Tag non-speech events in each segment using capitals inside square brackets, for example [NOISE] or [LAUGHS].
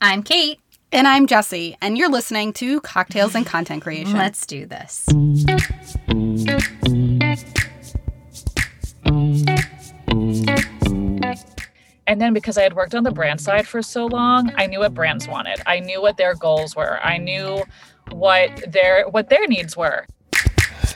I'm Kate. And I'm Jesse, and you're listening to Cocktails and Content Creation. Let's do this. And then because I had worked on the brand side for so long, I knew what brands wanted. I knew what their goals were. I knew what their what their needs were.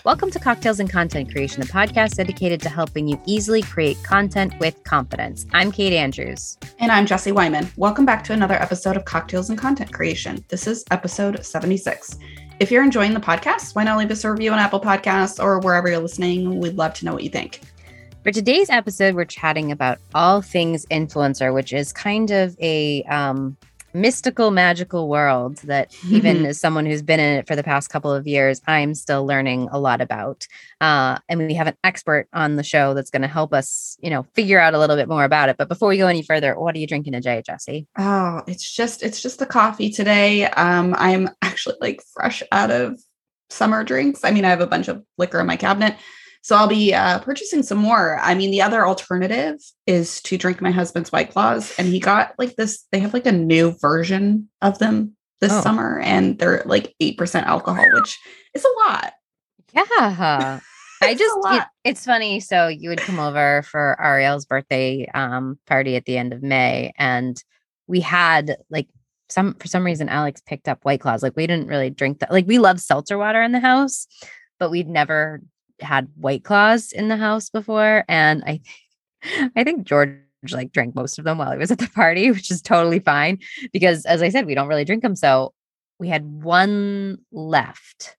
Welcome to Cocktails and Content Creation, a podcast dedicated to helping you easily create content with confidence. I'm Kate Andrews. And I'm Jesse Wyman. Welcome back to another episode of Cocktails and Content Creation. This is episode 76. If you're enjoying the podcast, why not leave us a review on Apple Podcasts or wherever you're listening? We'd love to know what you think. For today's episode, we're chatting about all things influencer, which is kind of a um, mystical, magical world that [LAUGHS] even as someone who's been in it for the past couple of years, I'm still learning a lot about. Uh, and we have an expert on the show that's going to help us, you know, figure out a little bit more about it. But before we go any further, what are you drinking today, Jesse? Oh, it's just it's just the coffee today. Um, I'm [LAUGHS] actually like fresh out of summer drinks. I mean, I have a bunch of liquor in my cabinet. So I'll be uh, purchasing some more. I mean, the other alternative is to drink my husband's White Claws, and he got like this. They have like a new version of them this Oh. summer, and they're like eight percent alcohol, which is a lot. Yeah. [LAUGHS] I just, it- it's funny. So you would come over for Ariel's birthday um, party at the end of May, and we had like some, for some reason, Alex picked up White Claws. Like we didn't really drink that. Like we love seltzer water in the house, but we'd never had White Claws in the house before. And I, [LAUGHS] I think George like drank most of them while he was at the party, [LAUGHS] which is totally fine because, as I said, we don't really drink them. So we had one left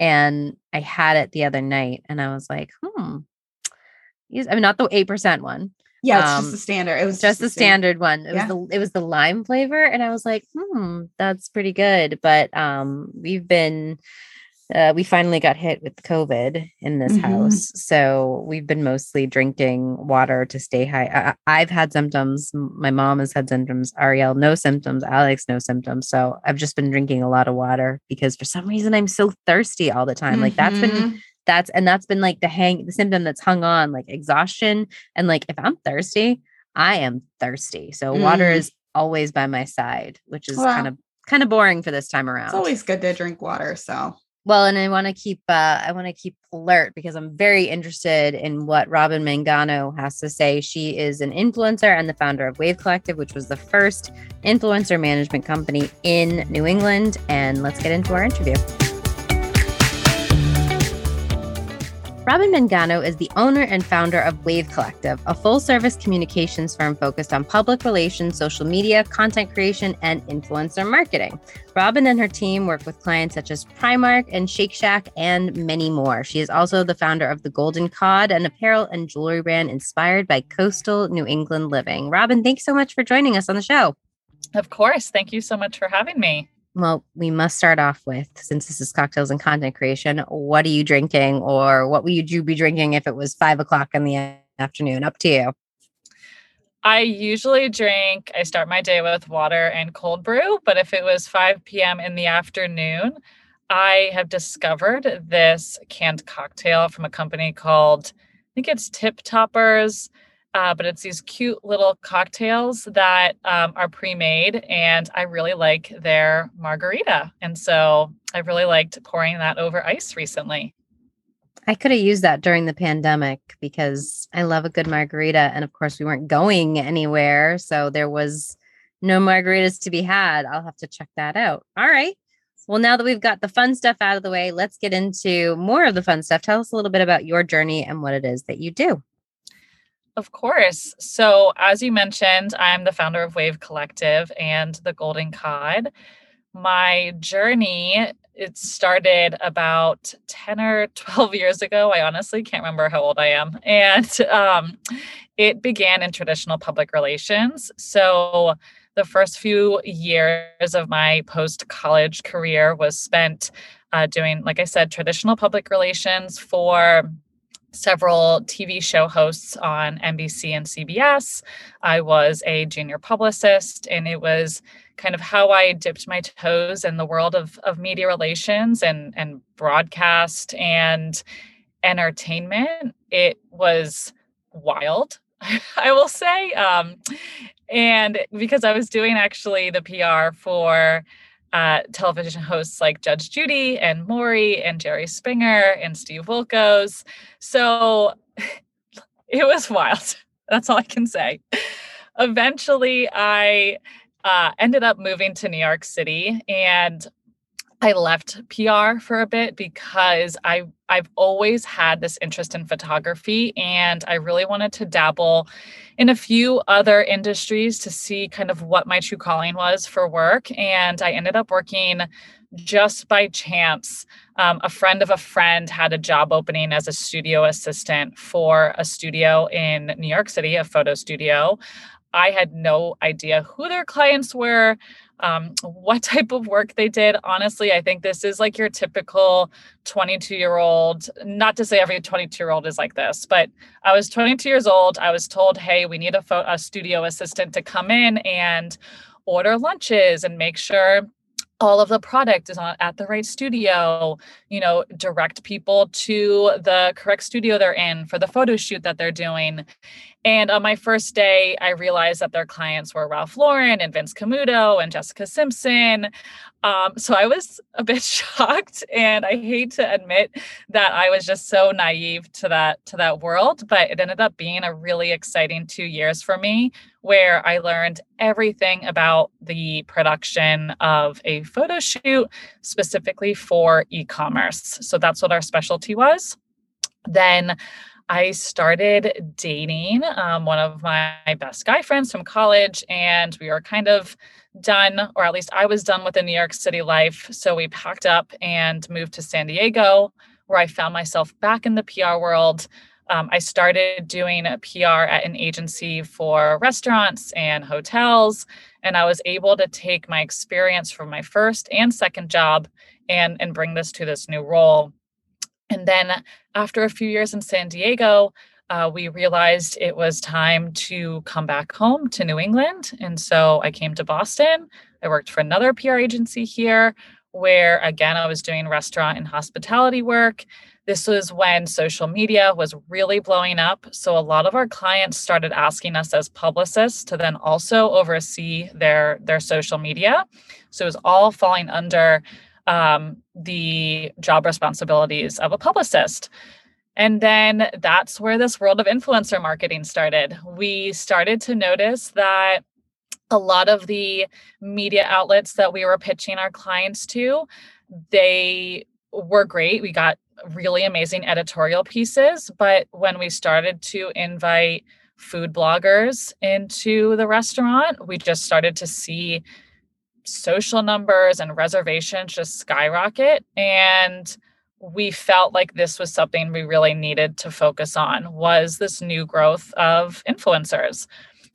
and I had it the other night, and I was like, hmm. I mean, not the eight percent one, Yeah, it's Um, just the standard. It was just the the stan- standard one. It Yeah. was the it was the lime flavor, and I was like, hmm, that's pretty good. But um, we've been. Uh, we finally got hit with COVID in this Mhm. house, so we've been mostly drinking water to stay high. I, I've had symptoms. My mom has had symptoms. Ariel, no symptoms. Alex, no symptoms. So I've just been drinking a lot of water because for some reason I'm so thirsty all the time. Like that's been Mhm. that's and that's been like the hang the symptom that's hung on like exhaustion and like if i'm thirsty i am thirsty so water Mm. is always by my side which is Well, kind of kind of boring for this time around It's always good to drink water. So well and i want to keep uh i want to keep alert because i'm very interested in what robin mangano has to say. She is an influencer and the founder of wave collective which was the first influencer management company in new england and let's get into our interview Robin Mangano is the owner and founder of Wave Collective, a full service communications firm focused on public relations, social media, content creation, and influencer marketing. Robin and her team work with clients such as Primark and Shake Shack and many more. She is also the founder of the Golden Cod, an apparel and jewelry brand inspired by coastal New England living. Robin, thanks so much for joining us on the show. Of course. Thank you so much for having me. Well, we must start off with since this is cocktails and content creation. What are you drinking, or what would you be drinking if it was five o'clock in the afternoon? Up to you. I usually drink, I start my day with water and cold brew, but if it was 5 p.m. in the afternoon, I have discovered this canned cocktail from a company called, I think it's Tip Toppers, uh, but it's these cute little cocktails that um, are pre made, and I really like their margarita. And so I really liked pouring that over ice recently. I could have used that during the pandemic because I love a good margarita. And of course, we weren't going anywhere. So there was no margaritas to be had. I'll have to check that out. All right. Well, now that we've got the fun stuff out of the way, let's get into more of the fun stuff. Tell us a little bit about your journey and what it is that you do. Of course. So, as you mentioned, I'm the founder of Wave Collective and the Golden Cod. My journey it started about 10 or [LAUGHS] 12 years ago. I honestly can't remember how old I am. And um, it began in traditional public relations. So, the first few years of my post college career was spent uh, doing, like I said, traditional public relations for several TV show hosts on NBC and CBS. I was a junior publicist, and it was kind of how I dipped my toes in the world of, of media relations and, and broadcast and entertainment. It was wild. [LAUGHS] I will say. Um, and because I was doing actually the PR for uh, television hosts like Judge Judy and Maury and Jerry Springer and Steve Wilkos. So [LAUGHS] it was wild. [LAUGHS] That's all I can say. Eventually, I uh, ended up moving to New York City and I left PR for a bit because I I've always had this interest in photography and I really wanted to dabble in a few other industries to see kind of what my true calling was for work. And I ended up working just by chance. Um, a friend of a friend had a job opening as a studio assistant for a studio in New York City, a photo studio. I had no idea who their clients were um, what type of work they did. Honestly, I think this is like your typical 22 year old. Not to say every 22 year old is like this, but I was 22 years old. I was told, hey, we need a, fo- a studio assistant to come in and order lunches and make sure all of the product is on at the right studio you know direct people to the correct studio they're in for the photo shoot that they're doing and on my first day, I realized that their clients were Ralph Lauren and Vince Camuto and Jessica Simpson. Um, so I was a bit [LAUGHS] shocked, and I hate to admit that I was just so naive to that to that world. But it ended up being a really exciting two years for me, where I learned everything about the production of a photo shoot, specifically for e-commerce. So that's what our specialty was. Then I started dating um, one of my best guy friends from college, and we were kind of done, or at least I was done with the New York City life. So we packed up and moved to San Diego, where I found myself back in the PR world. Um, I started doing PR at an agency for restaurants and hotels, and I was able to take my experience from my first and second job and and bring this to this new role. And then after a few years in San Diego, uh, we realized it was time to come back home to New England. And so I came to Boston. I worked for another PR agency here, where again, I was doing restaurant and hospitality work. This was when social media was really blowing up. So a lot of our clients started asking us as publicists to then also oversee their, their social media. So it was all falling under um, the job responsibilities of a publicist. And then that's where this world of influencer marketing started. We started to notice that a lot of the media outlets that we were pitching our clients to, they were great. We got really amazing editorial pieces. But when we started to invite food bloggers into the restaurant, we just started to see social numbers and reservations just skyrocket. And we felt like this was something we really needed to focus on was this new growth of influencers.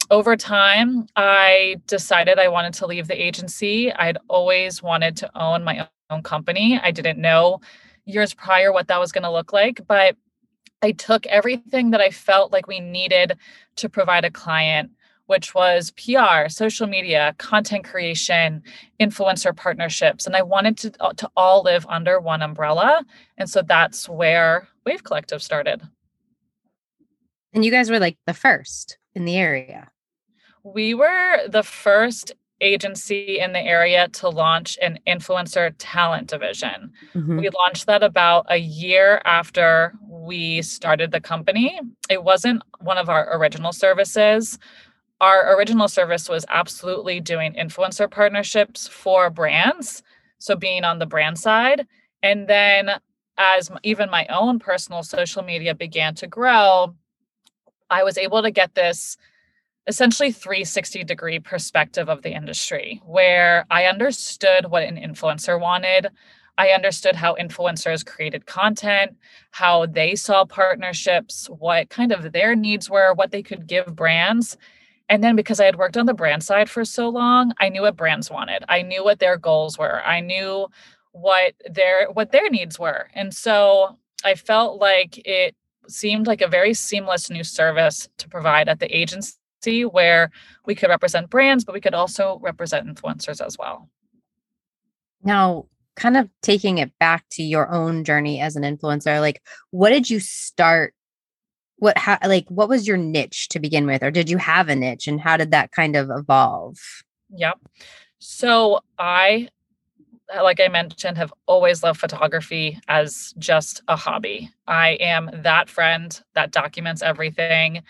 Over time i decided i wanted to leave the agency. I'd always wanted to own my own company. I didn't know years prior what that was going to look like but i took everything that i felt like we needed to provide a client which was PR, social media, content creation, influencer partnerships. And I wanted to, uh, to all live under one umbrella. And so that's where Wave Collective started. And you guys were like the first in the area. We were the first agency in the area to launch an influencer talent division. Mm-hmm. We launched that about a year after we started the company. It wasn't one of our original services our original service was absolutely doing influencer partnerships for brands. So being on the brand side. And then as even my own personal social media began to grow, I was able to get this essentially 360 degree perspective of the industry where I understood what an influencer wanted. I understood how influencers created content, how they saw partnerships, what kind of their needs were, what they could give brands. And then because I had worked on the brand side for so long, I knew what brands wanted. I knew what their goals were. I knew what their what their needs were. And so I felt like it seemed like a very seamless new service to provide at the agency where we could represent brands, but we could also represent influencers as well. Now, kind of taking it back to your own journey as an influencer, like what did you start what how like what was your niche to begin with? Or did you have a niche and how did that kind of evolve? Yep. So i like i mentioned have always loved photography as just a hobby. I am that friend that documents everything.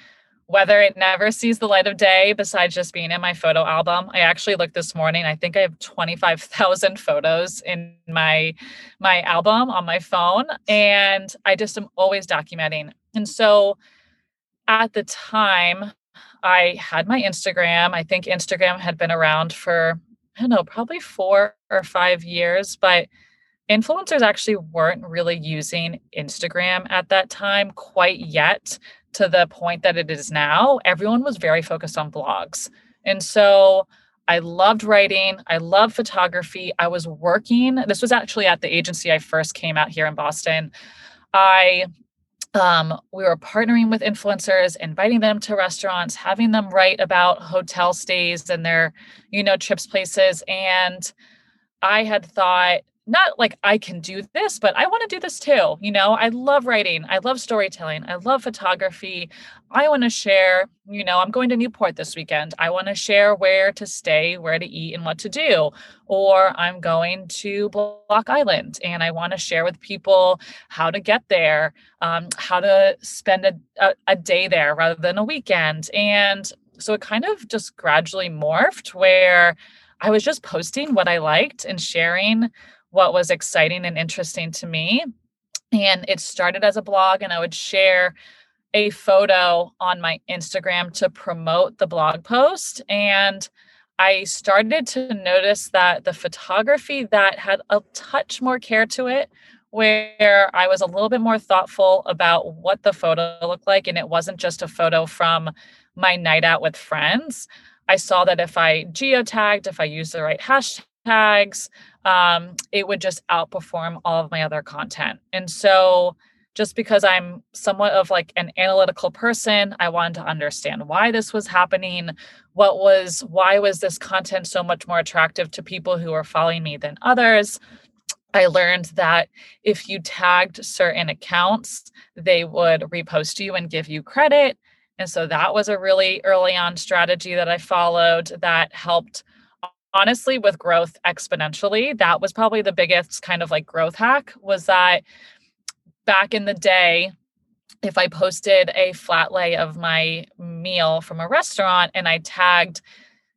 Whether it never sees the light of day besides just being in my photo album i actually looked this morning i think i have 25000 photos in my my album on my phone and i just am always documenting and so at the time i had my instagram i think instagram had been around for i don't know probably four or five years but influencers actually weren't really using instagram at that time quite yet to the point that it is now, everyone was very focused on blogs. And so I loved writing. I loved photography. I was working. This was actually at the agency I first came out here in Boston. I um, we were partnering with influencers, inviting them to restaurants, having them write about hotel stays and their, you know, trips places. And I had thought, not like I can do this, but I want to do this too. You know, I love writing, I love storytelling, I love photography. I want to share, you know, I'm going to Newport this weekend. I want to share where to stay, where to eat, and what to do. Or I'm going to Block Island and I want to share with people how to get there, um, how to spend a, a, a day there rather than a weekend. And so it kind of just gradually morphed where I was just posting what I liked and sharing what was exciting and interesting to me. And it started as a blog, and I would share a photo on my Instagram to promote the blog post. And I started to notice that the photography that had a touch more care to it, where I was a little bit more thoughtful about what the photo looked like, and it wasn't just a photo from my night out with friends. I saw that if I geotagged, if I used the right hashtags, um, it would just outperform all of my other content. And so, just because I'm somewhat of like an analytical person, I wanted to understand why this was happening. What was, why was this content so much more attractive to people who are following me than others? I learned that if you tagged certain accounts, they would repost you and give you credit. And so that was a really early on strategy that I followed that helped honestly with growth exponentially that was probably the biggest kind of like growth hack was that back in the day if i posted a flat lay of my meal from a restaurant and i tagged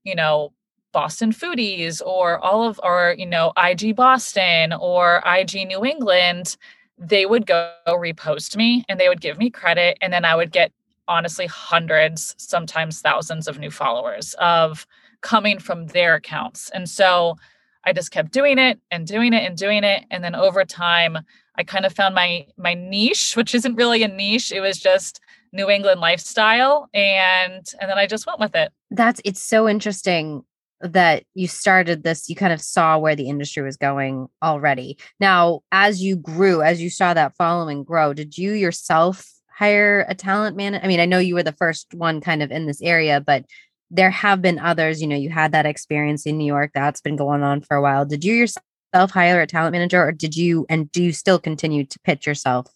you know boston foodies or all of or you know ig boston or ig new england they would go repost me and they would give me credit and then i would get honestly hundreds sometimes thousands of new followers of coming from their accounts. And so I just kept doing it and doing it and doing it. And then over time, I kind of found my my niche, which isn't really a niche. It was just New England lifestyle. And and then I just went with it. That's it's so interesting that you started this, you kind of saw where the industry was going already. Now, as you grew, as you saw that following grow, did you yourself hire a talent man? I mean, I know you were the first one kind of in this area, but there have been others, you know, you had that experience in New York that's been going on for a while. Did you yourself hire a talent manager or did you and do you still continue to pitch yourself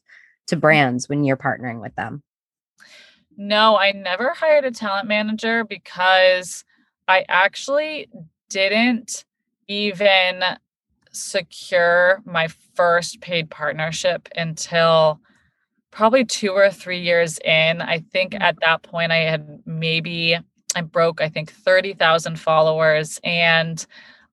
to mm. brands when you're partnering with them? No, I never hired a talent manager because I actually didn't even secure my first paid partnership until probably two or three years in. I think mm. at that point I had maybe I broke, I think, 30,000 followers. And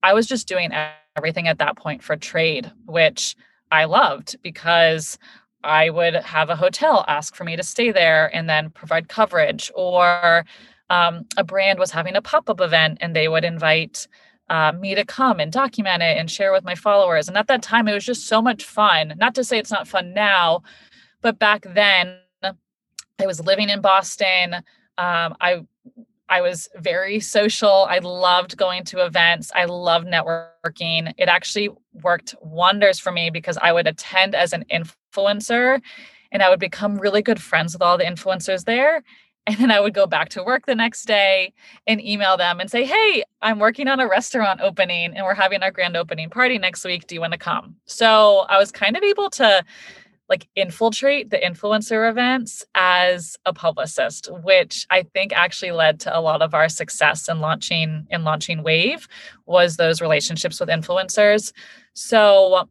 I was just doing everything at that point for trade, which I loved because I would have a hotel ask for me to stay there and then provide coverage, or um, a brand was having a pop up event and they would invite uh, me to come and document it and share with my followers. And at that time, it was just so much fun. Not to say it's not fun now, but back then, I was living in Boston. Um, I I was very social. I loved going to events. I loved networking. It actually worked wonders for me because I would attend as an influencer and I would become really good friends with all the influencers there. [LAUGHS] And then I would go back to work the next day and email them and say, Hey, I'm working on a restaurant opening and we're having our grand opening party next week. Do you want to come? So I was kind of able to like infiltrate the influencer events as a publicist which i think actually led to a lot of our success in launching in launching wave was those relationships with influencers. So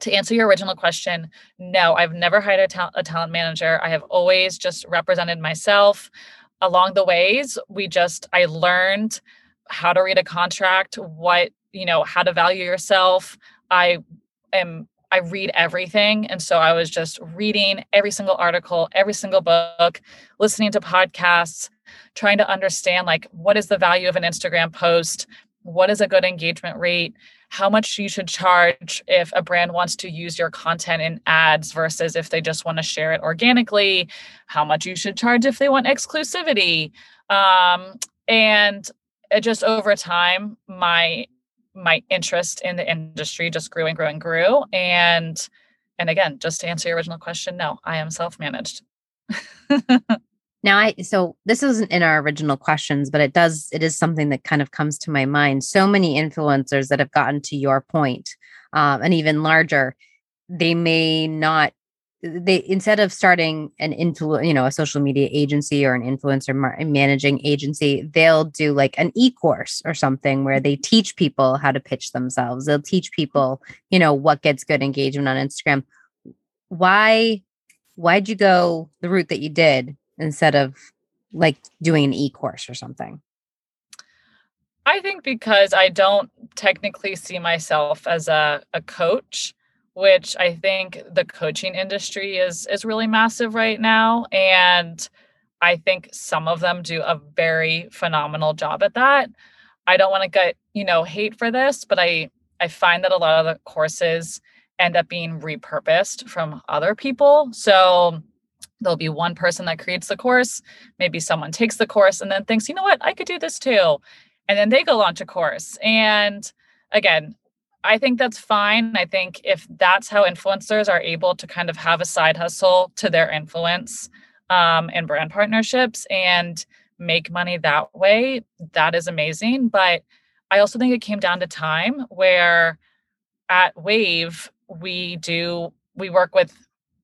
to answer your original question no i've never hired a, ta- a talent manager. I have always just represented myself. Along the ways we just i learned how to read a contract what you know how to value yourself. I am I read everything. And so I was just reading every single article, every single book, listening to podcasts, trying to understand like what is the value of an Instagram post? What is a good engagement rate? How much you should charge if a brand wants to use your content in ads versus if they just want to share it organically? How much you should charge if they want exclusivity? Um, and just over time, my my interest in the industry just grew and grew and grew. And and again, just to answer your original question, no, I am self-managed. [LAUGHS] now I so this isn't in our original questions, but it does it is something that kind of comes to my mind. So many influencers that have gotten to your point, um, and even larger, they may not they instead of starting an influ you know a social media agency or an influencer managing agency they'll do like an e-course or something where they teach people how to pitch themselves. They'll teach people you know what gets good engagement on instagram. Why why'd you go the route that you did instead of like doing an e-course or something? I think because i don't technically see myself as a, a coach which I think the coaching industry is is really massive right now and I think some of them do a very phenomenal job at that. I don't want to get, you know, hate for this, but I I find that a lot of the courses end up being repurposed from other people. So there'll be one person that creates the course, maybe someone takes the course and then thinks, "You know what? I could do this too." And then they go launch a course. And again, I think that's fine. I think if that's how influencers are able to kind of have a side hustle to their influence um, and brand partnerships and make money that way, that is amazing. But I also think it came down to time where at Wave, we do, we work with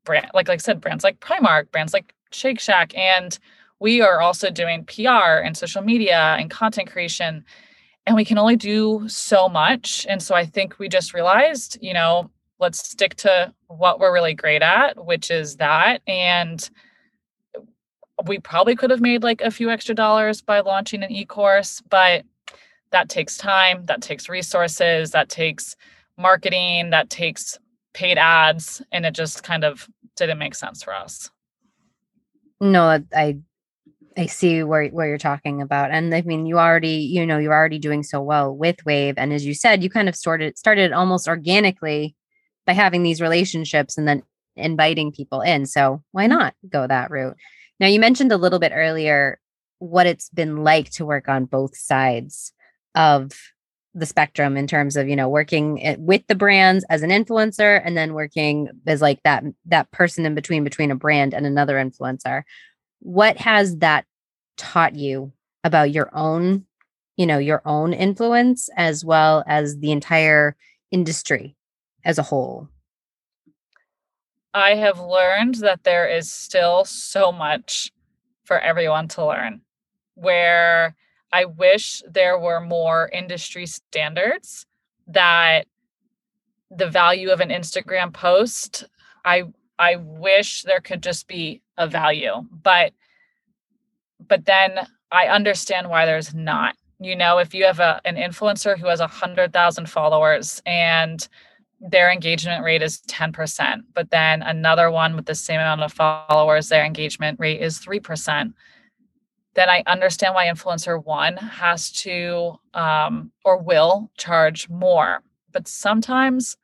brand, like, like I said, brands like Primark, brands like Shake Shack, and we are also doing PR and social media and content creation and we can only do so much. And so I think we just realized, you know, let's stick to what we're really great at, which is that. And we probably could have made like a few extra dollars by launching an e course, but that takes time, that takes resources, that takes marketing, that takes paid ads. And it just kind of didn't make sense for us. No, I I see where where you're talking about. And I mean, you already, you know, you're already doing so well with Wave. And as you said, you kind of started started almost organically by having these relationships and then inviting people in. So why mm-hmm. not go that route? Now you mentioned a little bit earlier what it's been like to work on both sides of the spectrum in terms of you know working eh, with the brands as an influencer and then working as like that that person in between between a brand and another influencer what has that taught you about your own you know your own influence as well as the entire industry as a whole? I have learned that there is still so much for everyone to learn where i wish there were more industry standards that the value of an instagram post i I wish there could just be a value, but but then I understand why there's not. You know, if you have a an influencer who has a hundred thousand followers and their engagement rate is 10%, but then another one with the same amount of followers, their engagement rate is 3%, then I understand why influencer one has to um, or will charge more. But sometimes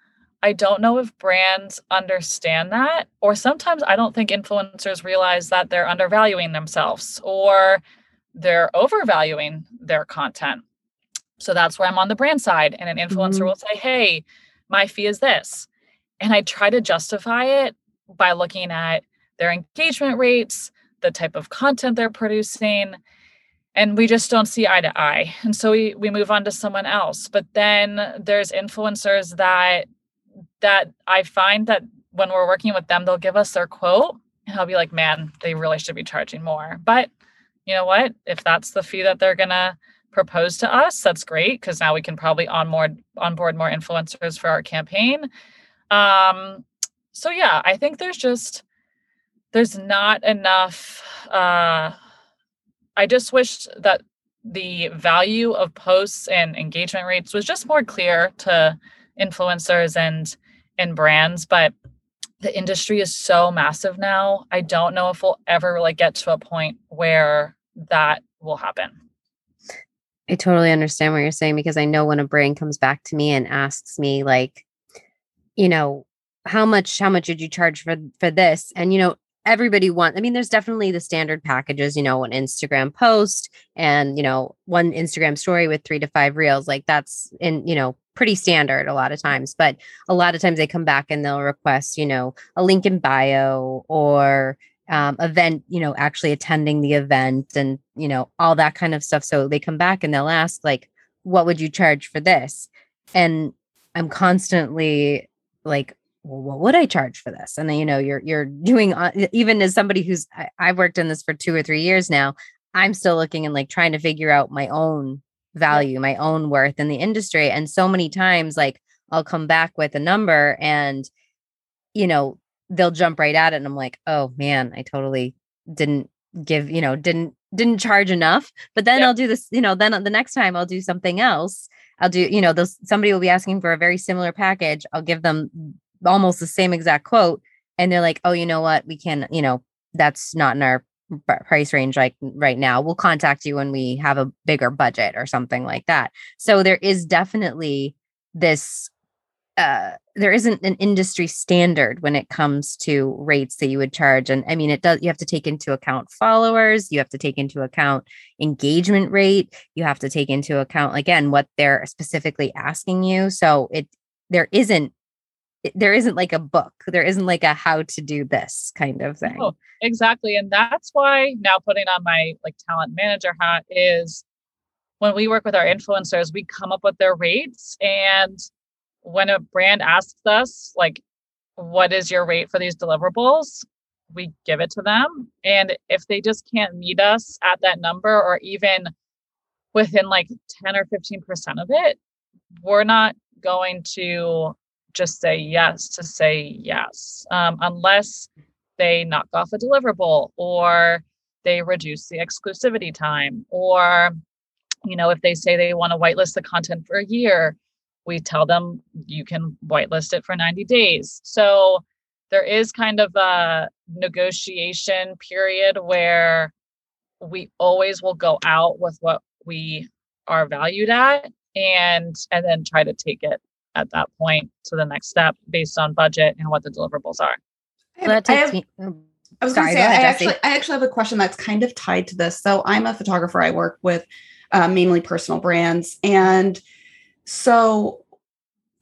I don't know if brands understand that, or sometimes I don't think influencers realize that they're undervaluing themselves or they're overvaluing their content. So that's where I'm on the brand side. And an influencer mm-hmm. will say, Hey, my fee is this. And I try to justify it by looking at their engagement rates, the type of content they're producing. And we just don't see eye to eye. And so we, we move on to someone else. But then there's influencers that that I find that when we're working with them, they'll give us their quote and I'll be like, man, they really should be charging more. But you know what? If that's the fee that they're gonna propose to us, that's great because now we can probably onboard onboard more influencers for our campaign. Um, so yeah, I think there's just there's not enough. Uh, I just wish that the value of posts and engagement rates was just more clear to influencers and and brands, but the industry is so massive now. I don't know if we'll ever like get to a point where that will happen. I totally understand what you're saying because I know when a brand comes back to me and asks me like, you know, how much how much did you charge for for this? And you know, everybody wants I mean, there's definitely the standard packages, you know, an Instagram post and, you know, one Instagram story with 3 to 5 reels, like that's in, you know, pretty standard a lot of times, but a lot of times they come back and they'll request, you know, a link in bio or um, event, you know, actually attending the event and, you know, all that kind of stuff. So they come back and they'll ask, like, what would you charge for this? And I'm constantly like, well, what would I charge for this? And then, you know, you're, you're doing, uh, even as somebody who's, I, I've worked in this for two or three years now, I'm still looking and like trying to figure out my own value, my own worth in the industry. And so many times, like, I'll come back with a number and, you know, they'll jump right at it and i'm like oh man i totally didn't give you know didn't didn't charge enough but then yep. i'll do this you know then the next time i'll do something else i'll do you know those somebody will be asking for a very similar package i'll give them almost the same exact quote and they're like oh you know what? We can you know that's not in our price range like right now. We'll contact you when we have a bigger budget or something like that. So there is definitely this uh, there isn't an industry standard when it comes to rates that you would charge and i mean it does you have to take into account followers you have to take into account engagement rate you have to take into account again what they're specifically asking you. So it there isn't there isn't like a book there isn't like a how to do this kind of thing oh, exactly and that's why now putting on my like talent manager hat is when we work with our influencers we come up with their rates and when a brand asks us, like, what is your rate for these deliverables? We give it to them. And if they just can't meet us at that number or even within like 10 or 15% of it, we're not going to just say yes to say yes, um, unless they knock off a deliverable or they reduce the exclusivity time or you know if they say they want to whitelist the content for a year we tell them you can whitelist it for 90 days. So there is kind of a negotiation period where we always will go out with what we are valued at and and then try to take it at that point to the next step based on budget and what the deliverables are. I, have, I, have, I was going to say, ahead, I actually, I actually have a question that's kind of tied to this. So I'm a photographer. I work with uh, mainly personal brands, and so,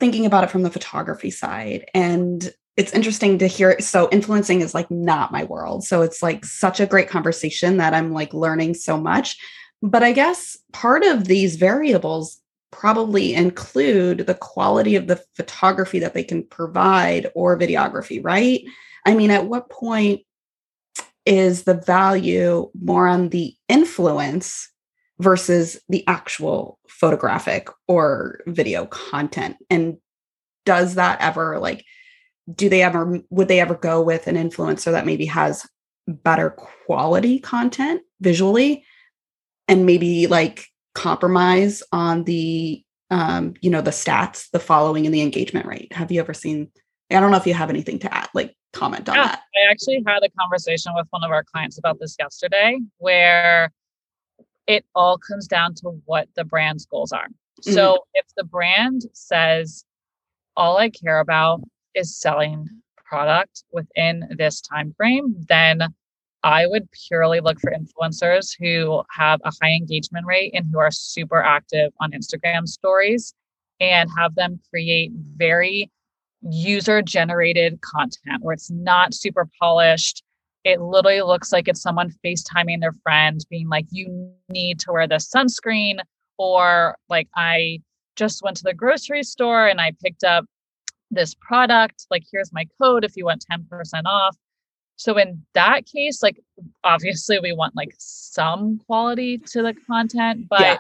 thinking about it from the photography side, and it's interesting to hear. So, influencing is like not my world. So, it's like such a great conversation that I'm like learning so much. But I guess part of these variables probably include the quality of the photography that they can provide or videography, right? I mean, at what point is the value more on the influence versus the actual photographic or video content and does that ever like do they ever would they ever go with an influencer that maybe has better quality content visually and maybe like compromise on the um you know the stats the following and the engagement rate have you ever seen i don't know if you have anything to add like comment on yeah, that i actually had a conversation with one of our clients about this yesterday where it all comes down to what the brand's goals are. Mm-hmm. So if the brand says, all I care about is selling product within this time frame, then I would purely look for influencers who have a high engagement rate and who are super active on Instagram stories and have them create very user generated content where it's not super polished it literally looks like it's someone FaceTiming their friend, being like, you need to wear this sunscreen. Or like, I just went to the grocery store and I picked up this product. Like, here's my code if you want 10% off. So in that case, like obviously we want like some quality to the content, but yeah.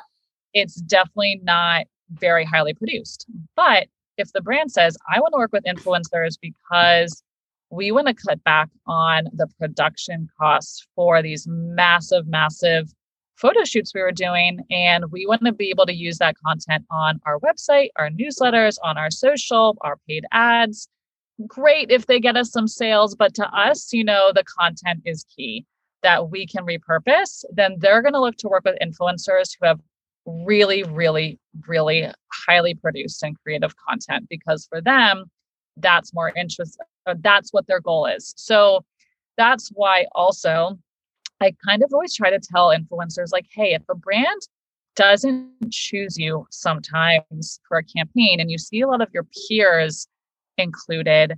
it's definitely not very highly produced. But if the brand says, I want to work with influencers because we want to cut back on the production costs for these massive, massive photo shoots we were doing. And we want to be able to use that content on our website, our newsletters, on our social, our paid ads. Great if they get us some sales, but to us, you know, the content is key that we can repurpose. Then they're going to look to work with influencers who have really, really, really highly produced and creative content because for them, that's more interest. Uh, that's what their goal is. So that's why also I kind of always try to tell influencers like, hey, if a brand doesn't choose you sometimes for a campaign and you see a lot of your peers included,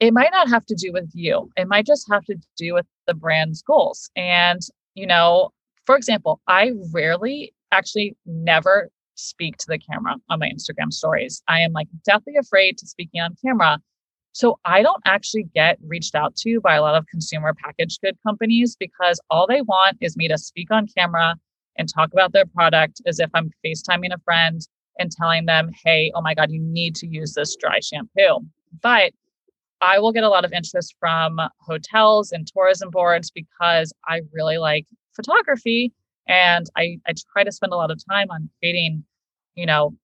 it might not have to do with you. It might just have to do with the brand's goals. And, you know, for example, I rarely actually never speak to the camera on my Instagram stories. I am like deathly afraid to speaking on camera. So I don't actually get reached out to by a lot of consumer packaged good companies because all they want is me to speak on camera and talk about their product as if I'm FaceTiming a friend and telling them, hey, oh my God, you need to use this dry shampoo. But I will get a lot of interest from hotels and tourism boards because I really like photography and I, I try to spend a lot of time on creating, you know,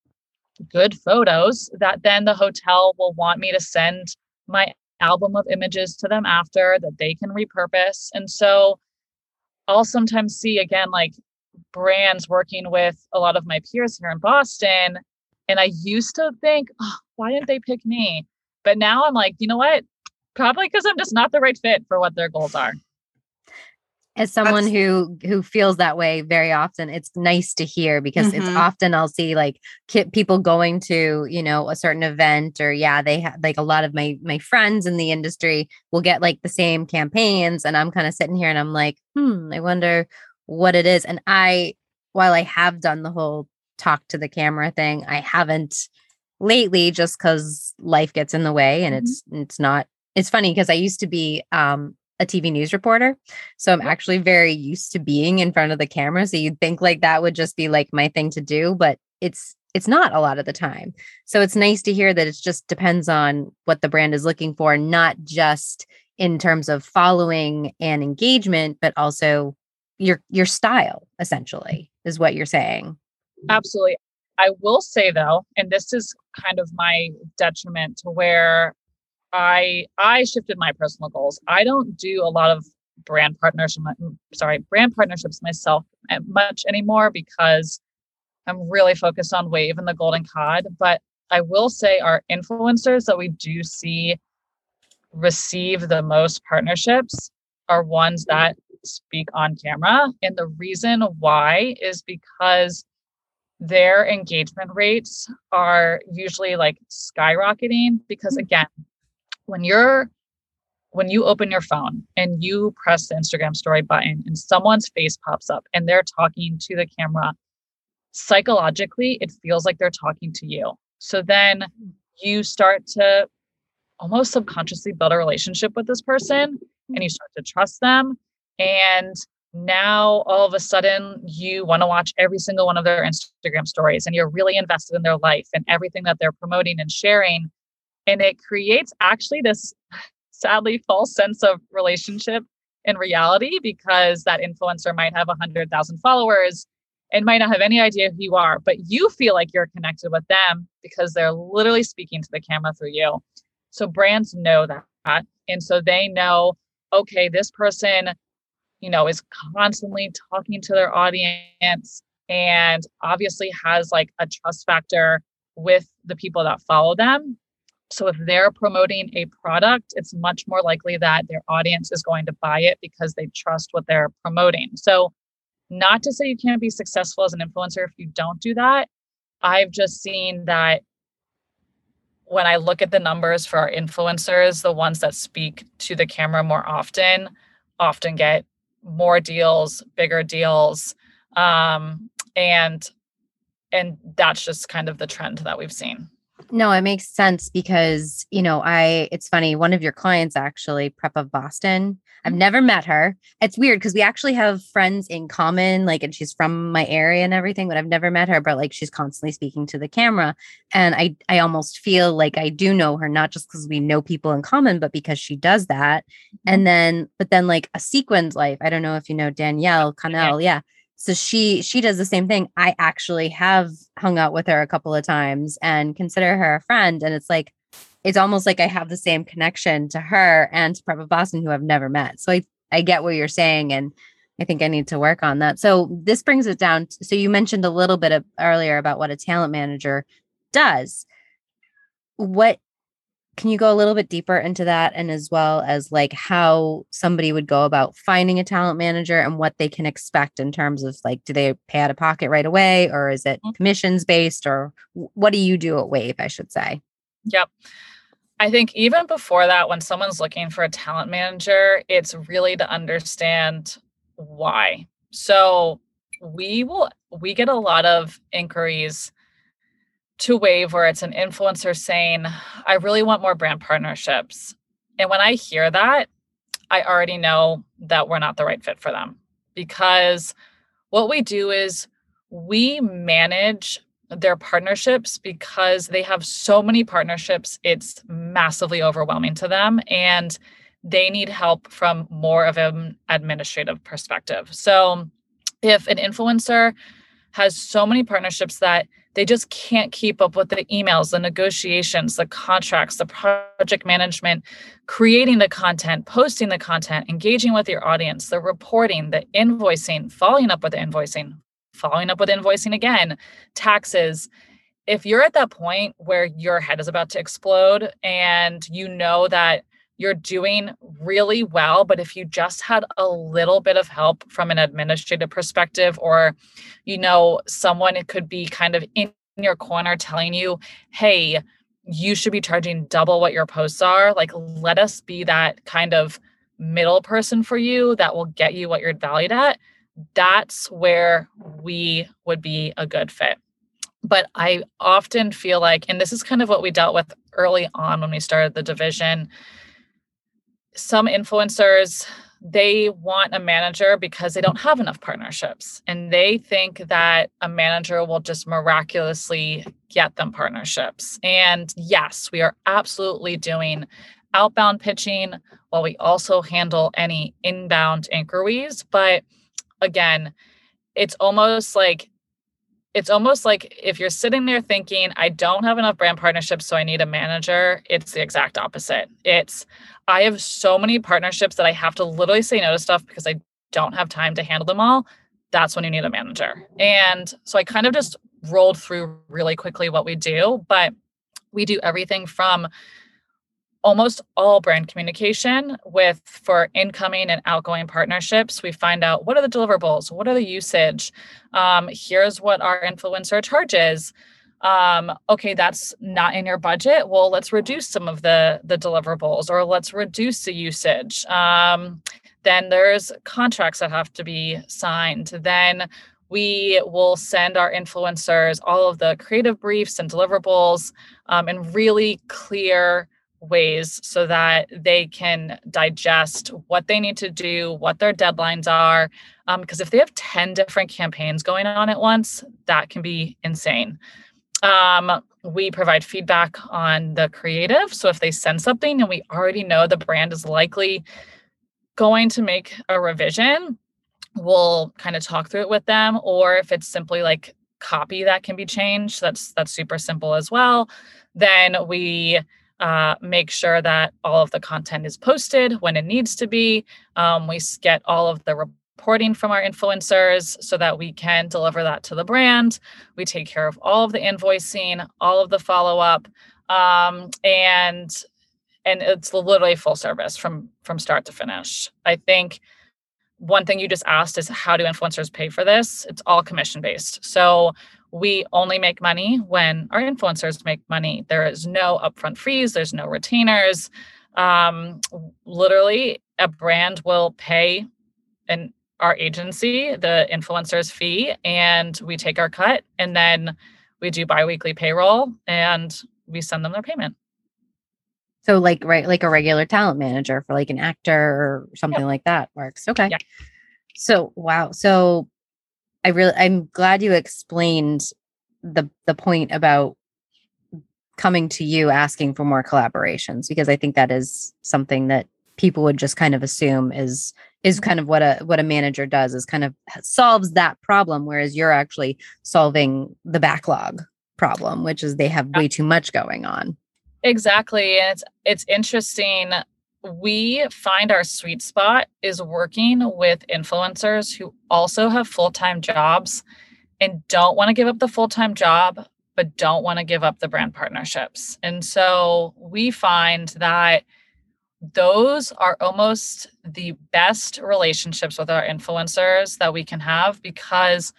good photos that then the hotel will want me to send my album of images to them after that they can repurpose. And so I'll sometimes see again like brands working with a lot of my peers here in Boston. And I used to think, oh, why didn't they pick me? But now I'm like, you know what? Probably because I'm just not the right fit for what their goals are as someone That's, who who feels that way very often it's nice to hear because mm-hmm. it's often i'll see like people going to you know a certain event or yeah they have like a lot of my my friends in the industry will get like the same campaigns and i'm kind of sitting here and i'm like hmm i wonder what it is and i while i have done the whole talk to the camera thing i haven't lately just because life gets in the way and mm-hmm. it's it's not it's funny because i used to be um a TV news reporter. So I'm actually very used to being in front of the camera. So you'd think like that would just be like my thing to do, but it's it's not a lot of the time. So it's nice to hear that it just depends on what the brand is looking for, not just in terms of following and engagement, but also your your style essentially is what you're saying. Absolutely. I will say though, and this is kind of my detriment to where I I shifted my personal goals. I don't do a lot of brand partnerships. Sorry, brand partnerships myself eh, much anymore because I'm really focused on Wave and the Golden Cod. But I will say our influencers that we do see receive the most partnerships are ones that speak on camera. And the reason why is because their engagement rates are usually like skyrocketing because hmm. again when you're when you open your phone and you press the Instagram story button and someone's face pops up and they're talking to the camera, psychologically, it feels like they're talking to you. So then hmm. you start to almost subconsciously build a relationship with this person and hmm. you start to trust them. And now all of a sudden you want to watch every single one of their Instagram stories and you're really invested in their life and everything that they're promoting and sharing and it creates actually this sadly false sense of relationship in reality because that influencer might have 100,000 followers and might not have any idea who you are, but you feel like you're connected with them because they're literally speaking to the camera through you. So brands know that. And so they know, okay, this person, you know, is constantly talking to their audience and obviously has like a trust factor with the people that follow them. So if they're promoting a product, it's much more likely that their audience is going to buy it because they trust what they're promoting. So, not to say you can't be successful as an influencer if you don't do that. I've just seen that when I look at the numbers for our influencers, the ones that speak to the camera more often often get more deals, bigger deals. Um, and and that's just kind of the trend that we've seen. No, it makes sense because, you know, I, it's funny, one of your clients actually, Prep of Boston, I've Mm-hmm. never met her. It's weird because we actually have friends in common, like, and she's from my area and everything, but I've never met her. But like, she's constantly speaking to the camera, and I, I almost feel like I do know her, not just because we know people in common, but because she does that. And then, but then, like a sequined life. I don't know if you know Danielle Connell. Yeah. So she she does the same thing. I actually have hung out with her a couple of times and consider her a friend, and it's like it's almost like I have the same connection to her and to of Boston, who I've never met. So I, I get what you're saying. And I think I need to work on that. So this brings it down. To, so you mentioned a little bit of earlier about what a talent manager does. What can you go a little bit deeper into that? And as well as like how somebody would go about finding a talent manager and what they can expect in terms of like, do they pay out of pocket right away or is it mm. commissions based or what do you do at Wave, I should say? Yep. I think even before that, when someone's looking for a talent manager, it's really to understand why. So we will we get a lot of inquiries to Wave where it's an influencer saying, I really want more brand partnerships. And when I hear that, I already know that we're not the right fit for them because what we do is we manage their partnerships because they have so many partnerships, it's massively overwhelming to them. And they need help from more of an administrative perspective. So, if an influencer has so many partnerships that they just can't keep up with the emails, the negotiations, the contracts, the project management, creating the content, posting the content, engaging with your audience, the reporting, the invoicing, following up with the invoicing, following up with invoicing again, taxes. If you're at that point where your head is about to explode and you know that you're doing really well, but if you just had a little bit of help from an administrative perspective, or you know, someone could be kind of in your corner telling you, hey, you should be charging double what your posts are. Like, let us be that kind of middle person for you that will get you what you're valued at that's where we would be a good fit. But I often feel like, and this is kind of what we dealt with early on when we started the division, some influencers they want a manager because they don't have enough partnerships and they think that a manager will just miraculously get them partnerships and yes we are absolutely doing outbound pitching while we also handle any inbound inquiries but again, it's almost like it's almost like if you're sitting there thinking, I don't have enough brand partnerships, so I need a manager, it's the exact opposite. It's I have so many partnerships that I have to literally say no to stuff because I don't have time to handle them all. That's when you need a manager. And so I kind of just rolled through really quickly what we do, but we do everything from almost all brand communication with for incoming and outgoing partnerships we find out what are the deliverables what are the usage um, here's what our influencer charges. Um, okay that's not in your budget. Well let's reduce some of the the deliverables or let's reduce the usage. Um, then there's contracts that have to be signed. Then we will send our influencers all of the creative briefs and deliverables um, in really clear ways so that they can digest what they need to do, what their deadlines are. Because um, if they have 10 different campaigns going on at once, that can be insane. Um, we provide feedback on the creative. So if they send something and we already know the brand is likely going to make a revision, we'll kind of talk through it with them. Or if it's simply like copy that can be changed, that's that's super simple as well. Then we uh, make sure that all of the content is posted when it needs to be. Um, we get all of the reporting from our influencers so that we can deliver that to the brand. We take care of all of the invoicing, all of the follow up, um, and and it's literally full service from from start to finish. I think one thing you just asked is how do influencers pay for this? It's all commission based. So we only make money when our influencers make money. There is no upfront fees, there's no retainers. Um, literally, a brand will pay an our agency the influencer's fee, and we take our cut, and then we do biweekly payroll, and we send them their payment. So like right like a regular talent manager for like an actor or something Yeah. like that works. Okay. Yeah. So wow. So I really I'm glad you explained the the point about coming to you asking for more collaborations because I think that is something that people would just kind of assume is is mm-hmm. kind of what a what a manager does is kind of solves that problem whereas you're actually solving the backlog problem which is they have way too much going on. Exactly. And it's it's interesting. We find our sweet spot is working with influencers who also have full-time jobs and don't want to give up the full-time job, but don't want to give up the brand partnerships. And so we find that those are almost the best relationships with our influencers that we can have because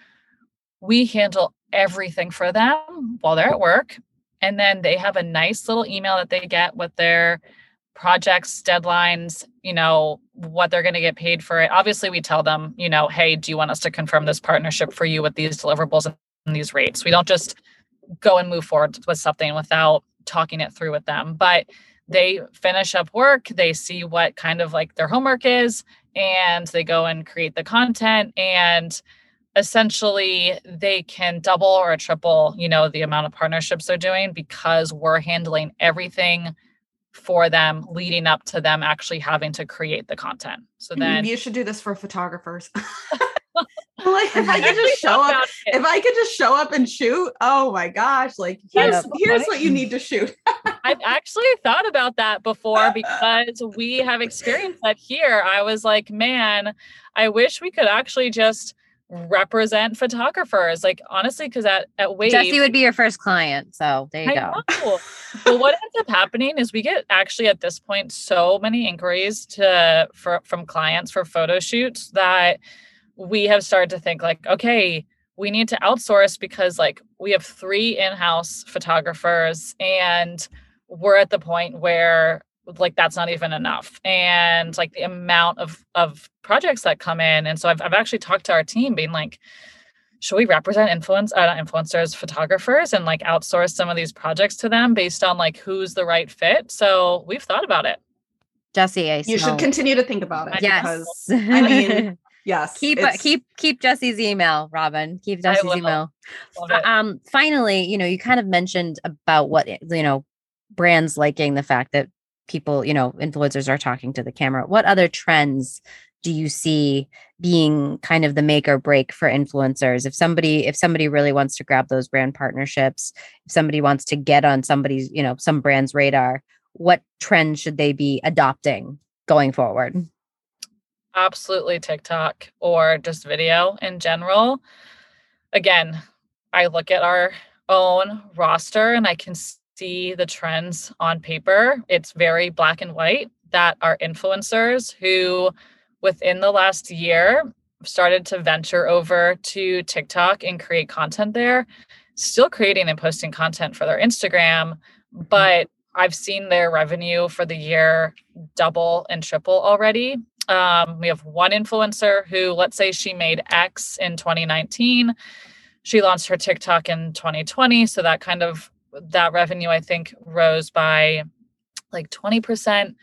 we handle everything for them while they're at work and then they have a nice little email that they get with their projects deadlines you know what they're going to get paid for it. Obviously we tell them you know hey do you want us to confirm this partnership for you with these deliverables and these rates? We don't just go and move forward with something without talking it through with them. But they finish up work they see what kind of like their homework is and they go and create the content and essentially they can double or triple you know the amount of partnerships they're doing because we're handling everything for them leading up to them actually having to create the content so then you should do this for photographers. [LAUGHS] [LAUGHS] like if I could just show up, it. if I could just show up and shoot, oh my gosh, like here's here's what you need to shoot. [LAUGHS] I've actually thought about that before because we have experienced that here. I was like, man, I wish we could actually just represent photographers. Like honestly, because at at Wave, Jessie would be your first client. So there you I go. but what ends up happening is we get actually at this point so many inquiries to for from clients for photo shoots that we have started to think like, okay, we need to outsource because like we have three in-house photographers and we're at the point where like that's not even enough and like the amount of of projects that come in and so i've, I've actually talked to our team being like should we represent influence uh, influencers photographers and like outsource some of these projects to them based on like who's the right fit so we've thought about it Jessie, I You smell- should continue to think about it. Yes. Because [LAUGHS] I mean, yes. keep uh, keep keep Jessie's email, Robin. Keep Jessie's email. Love it. Um, finally, you know, you kind of mentioned about what you know, brands liking the fact that people, you know, influencers are talking to the camera. What other trends do you see being kind of the make or break for influencers? If somebody, if somebody really wants to grab those brand partnerships, if somebody wants to get on somebody's, you know, some brand's radar, what trends should they be adopting going forward? absolutely TikTok or just video in general. Again, I look at our own roster and I can see the trends on paper. It's very black and white that our influencers who within the last year started to venture over to TikTok and create content there, still creating and posting content for their Instagram, but I've seen their revenue for the year double and triple already. Um, we have one influencer who, let's say she made X in 2019. She launched her TikTok in 2020. So that kind of that revenue, I think, rose by like 20%.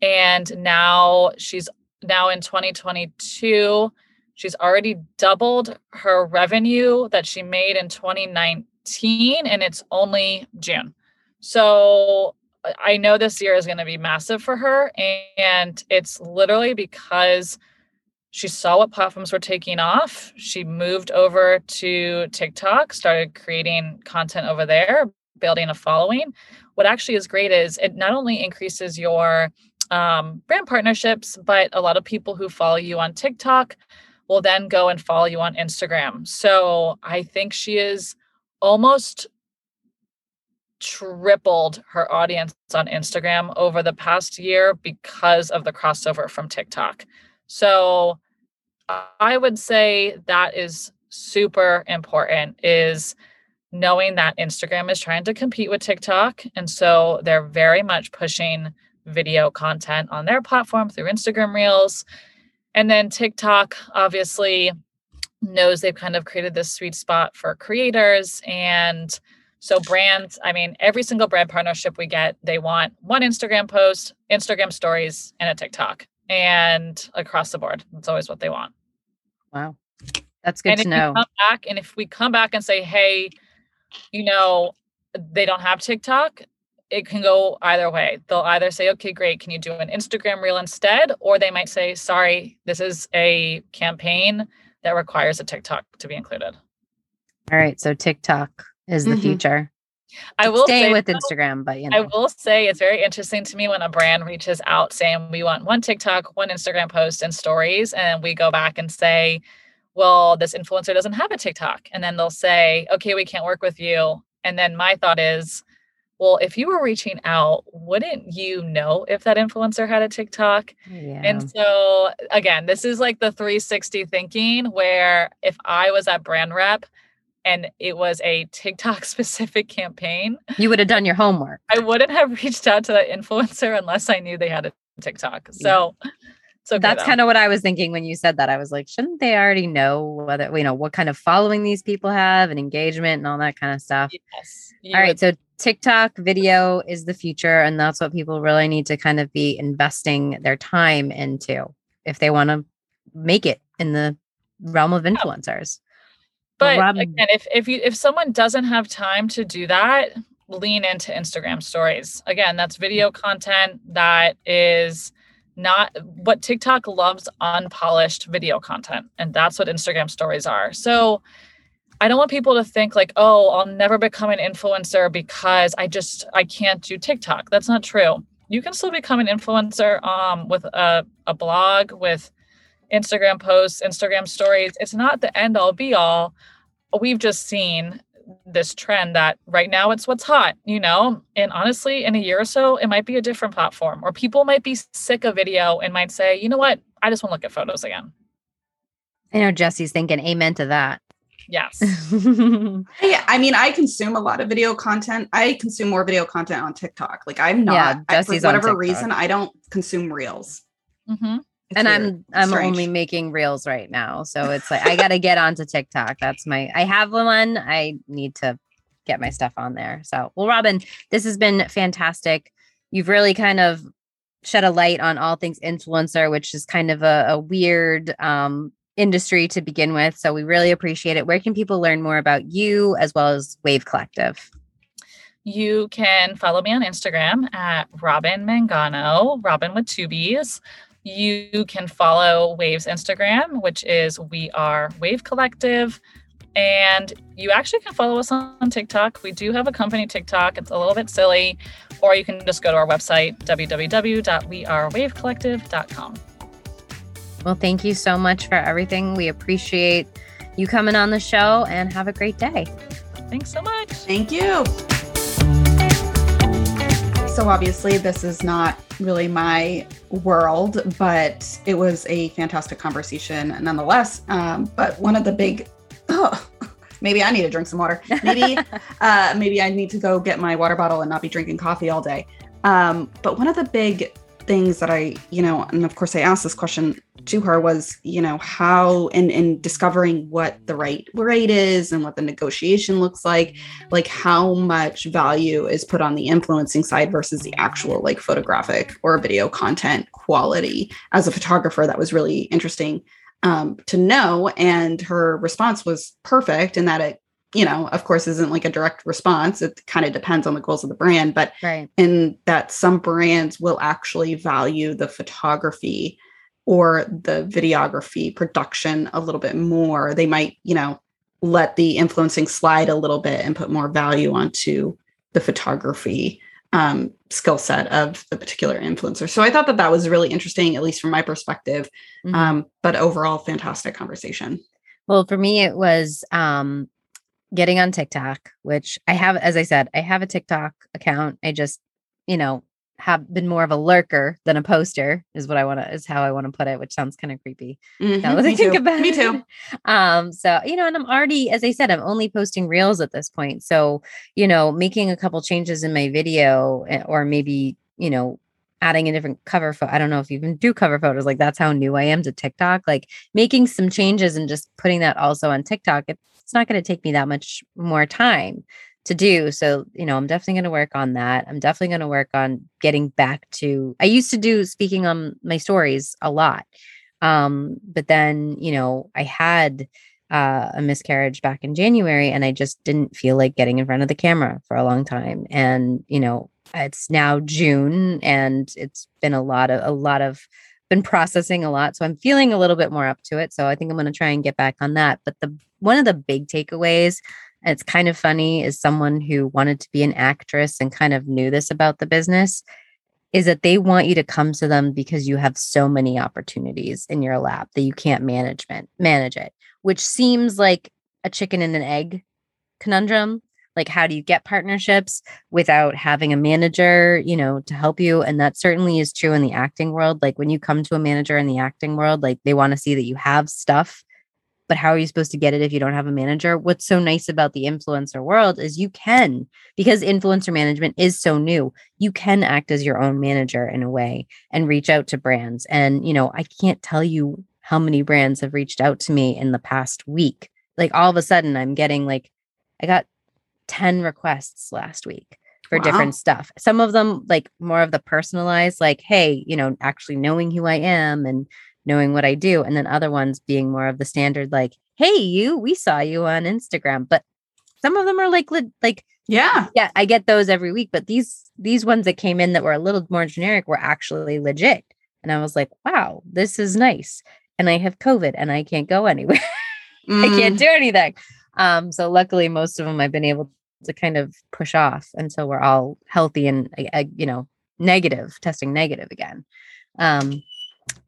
And now she's now in 2022, she's already doubled her revenue that she made in 2019, and it's only June. So I- know this year is going to be massive for her. And it's literally because she saw what platforms were taking off. She moved over to TikTok, started creating content over there, building a following. What actually is great is it not only increases your um, brand partnerships, but a lot of people who follow you on TikTok will then go and follow you on Instagram. So I think she is almost tripled her audience on Instagram over the past year because of the crossover from TikTok. So I would say that is super important is knowing that Instagram is trying to compete with TikTok and so they're very much pushing video content on their platform through Instagram Reels. And then TikTok obviously knows they've kind of created this sweet spot for creators and So brands, I mean, every single brand partnership we get, they want one Instagram post, Instagram stories, and a TikTok. And across the board, that's always what they want. Wow. That's good and to if know. We come back, and if we come back and say, hey, you know, they don't have TikTok, it can go either way. They'll either say, okay, great, can you do an Instagram reel instead? Or they might say, sorry, this is a campaign that requires a TikTok to be included. All right. So TikTok is the Mhm. future. I will Stay say, with Instagram, but you know. I will say it's very interesting to me when a brand reaches out saying we want one TikTok, one Instagram post, and stories, and we go back and say, well, this influencer doesn't have a TikTok, and then they'll say, okay, we can't work with you. And then my thought is, well, if you were reaching out, wouldn't you know if that influencer had a TikTok? yeah. And so again, this is like the 360 thinking where if I was at brand rep and it was a TikTok [LAUGHS] specific campaign, you would have done your homework. I wouldn't have reached out to that [LAUGHS] influencer unless I knew they had a TikTok. So, so That's kind of what I was thinking when you said that. I was like, shouldn't they already know whether you know what kind of following these people have and engagement and all that kind of stuff? yes. you All right, would- so TikTok video is the future, and that's what people really need to kind of be investing their time into if they want to make it in the realm of influencers. but Rob- again, if if you if someone doesn't have time to do that, lean into Instagram stories. Again, that's video content that is not what TikTok loves unpolished video content. And that's what Instagram stories are. So I don't want people to think like, oh, I'll never become an influencer because I just I can't do TikTok. That's not true. You can still become an influencer um, with a, a blog, with Instagram posts, Instagram stories. It's not the end all be all. We've just seen this trend that right now it's what's hot, you know? And honestly, in a year or so, it might be a different platform or people might be sick of video and might say, you know what? I just want to look at photos again. I know Jessie's thinking amen to that. Yes. [LAUGHS] Yeah, I mean, I consume a lot of video content. I consume more video content on TikTok. Like I'm not Yeah, I- for whatever reason, I don't consume reels. hmm It's and weird. I'm I'm Strange. only making reels right now. So it's like I gotta get onto TikTok. That's my I have one. I need to get my stuff on there. So well, Robin, this has been fantastic. You've really kind of shed a light on all things influencer, which is kind of a, a weird um industry to begin with. So we really appreciate it. Where can people learn more about you as well as Wave Collective? You can follow me on Instagram at Robin Mangano, Robin with two B's. You can follow Wave's Instagram, which is We Are Wave Collective. And you actually can follow us on, on TikTok. We do have a company TikTok. It's a little bit silly. Or you can just go to our website, www.wearewavecollective.com. Well, thank you so much for everything. We appreciate you coming on the show and have a great day. Thanks so much. Thank you. So, obviously, this is not really my world, but it was a fantastic conversation nonetheless. Um, but one of the big, oh, [LAUGHS] maybe I need to drink some water. Maybe, [LAUGHS] uh, maybe I need to go get my water bottle and not be drinking coffee all day. Um, but one of the big things that I, you know, and of course I asked this question to her was, you know, how in in discovering what the right rate is and what the negotiation looks like, like how much value is put on the influencing side versus the actual like photographic or video content quality. As a photographer, that was really interesting um, to know. And her response was perfect in that it, you know, of course, isn't like a direct response. It kind of depends on the goals of the brand, but Right. in that some brands will actually value the photography or the videography production a little bit more. They might, you know, let the influencing slide a little bit and put more value onto the photography um, skill set of the particular influencer. So I thought that that was really interesting, at least from my perspective. Mhm. Um, but overall, fantastic conversation. Well, for me, it was um, getting on TikTok, which I have, as I said, I have a TikTok account. I just, you know, have been more of a lurker than a poster, is what I want to, is how I want to put it, which sounds kind of creepy. Now Mhm, that I me think too. about Me it. too. [LAUGHS] Um, so you know, and I'm already, as I said, I'm only posting reels at this point. So, you know, making a couple changes in my video eh, or maybe, you know, adding a different cover photo. I don't know if you even do cover photos. Like that's how new I am to TikTok. Like making some changes and just putting that also on TikTok. It's not going to take me that much more time. to do. So, you know, I'm definitely going to work on that. I'm definitely going to work on getting back to I used to do speaking on my stories a lot. Um, but then, you know, I had uh, a miscarriage back in January and I just didn't feel like getting in front of the camera for a long time. And, you know, it's now June and it's been a lot of a lot of been processing a lot. So I'm feeling a little bit more up to it. So I think I'm going to try and get back on that. But the one of the big takeaways and it's kind of funny is someone who wanted to be an actress and kind of knew this about the business is that they want you to come to them because you have so many opportunities in your lap that you can't management manage it which seems like a chicken and an egg conundrum like how do you get partnerships without having a manager you know to help you and that certainly is true in the acting world like when you come to a manager in the acting world like they want to see that you have stuff but how are you supposed to get it if you don't have a manager? What's so nice about the influencer world is you can, because influencer management is so new, you can act as your own manager in a way and reach out to brands. And, you know, I can't tell you how many brands have reached out to me in the past week. Like all of a sudden, I'm getting like, I got 10 requests last week for wow. different stuff. Some of them, like more of the personalized, like, hey, you know, actually knowing who I am and knowing what I do. And then other ones being more of the standard, like, hey, you, we saw you on Instagram. But some of them are like, like, yeah, yeah, I get those every week. But these, these ones that came in that were a little more generic were actually legit. And I was like, wow, this is nice. And I have COVID and I can't go anywhere. Mm. [LAUGHS] I can't mm. do anything. Um, so luckily, most of them I've been able to kind of push off. And so we're all healthy and, uh, you know, negative, testing negative again. Um,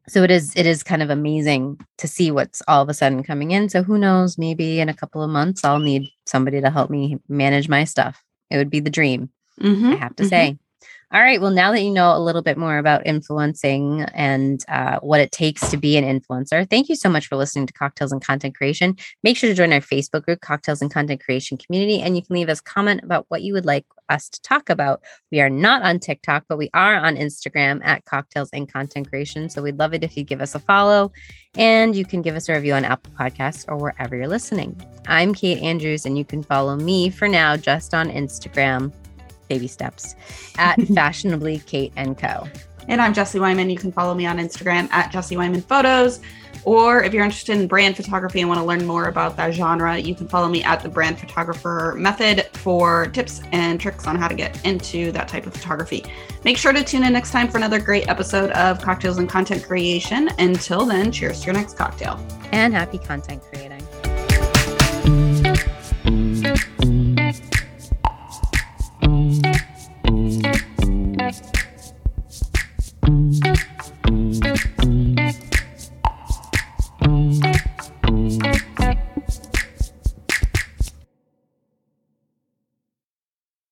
so it is it is kind of amazing to see what's all of a sudden coming in so who knows maybe in a couple of months i'll need somebody to help me manage my stuff it would be the dream mm-hmm, i have to mm-hmm. say all right. Well, now that you know a little bit more about influencing and uh, what it takes to be an influencer, thank you so much for listening to Cocktails and Content Creation. Make sure to join our Facebook group, Cocktails and Content Creation Community, and you can leave us comment about what you would like us to talk about. We are not on TikTok, but we are on Instagram at Cocktails and Content Creation. So we'd love it if you give us a follow, and you can give us a review on Apple Podcasts or wherever you're listening. I'm Kate Andrews, and you can follow me for now just on Instagram baby steps at [LAUGHS] fashionably Kate and Co. And I'm Jessie Wyman. You can follow me on Instagram at Jessie Wyman Photos. Or if you're interested in brand photography and want to learn more about that genre, you can follow me at the Brand Photographer Method for tips and tricks on how to get into that type of photography. Make sure to tune in next time for another great episode of Cocktails and Content Creation. Until then, cheers to your next cocktail. And happy content creation.